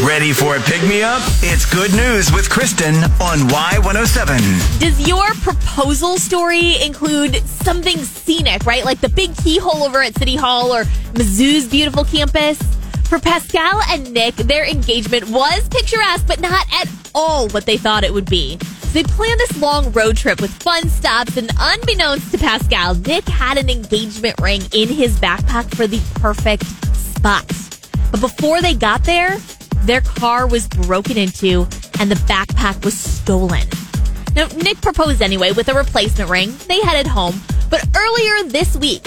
Ready for a pick me up? It's good news with Kristen on Y107. Does your proposal story include something scenic, right? Like the big keyhole over at City Hall or Mizzou's beautiful campus? For Pascal and Nick, their engagement was picturesque, but not at all what they thought it would be. They planned this long road trip with fun stops, and unbeknownst to Pascal, Nick had an engagement ring in his backpack for the perfect spot. But before they got there, their car was broken into and the backpack was stolen. Now, Nick proposed anyway with a replacement ring. They headed home. But earlier this week,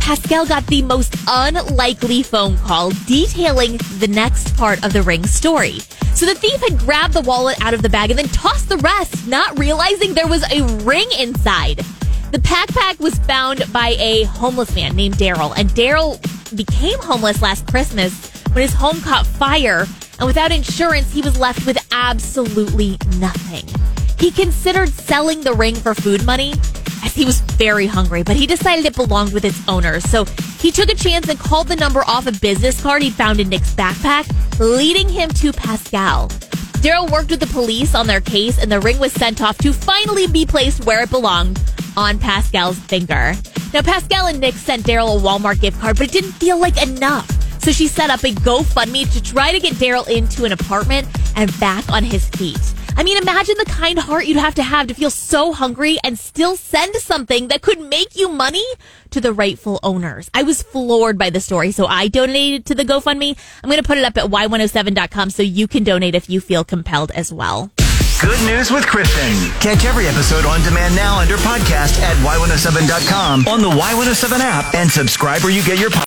Pascal got the most unlikely phone call detailing the next part of the ring story. So the thief had grabbed the wallet out of the bag and then tossed the rest, not realizing there was a ring inside. The backpack was found by a homeless man named Daryl, and Daryl became homeless last Christmas when his home caught fire, and without insurance, he was left with absolutely nothing. He considered selling the ring for food money as he was very hungry, but he decided it belonged with its owner. So he took a chance and called the number off a business card he found in Nick's backpack, leading him to Pascal. Daryl worked with the police on their case, and the ring was sent off to finally be placed where it belonged on Pascal's finger. Now, Pascal and Nick sent Daryl a Walmart gift card, but it didn't feel like enough. So she set up a GoFundMe to try to get Daryl into an apartment and back on his feet. I mean, imagine the kind heart you'd have to have to feel so hungry and still send something that could make you money to the rightful owners. I was floored by the story, so I donated to the GoFundMe. I'm going to put it up at y107.com so you can donate if you feel compelled as well. Good news with Kristen. Catch every episode on demand now under podcast at y107.com on the Y107 app and subscribe where you get your podcast.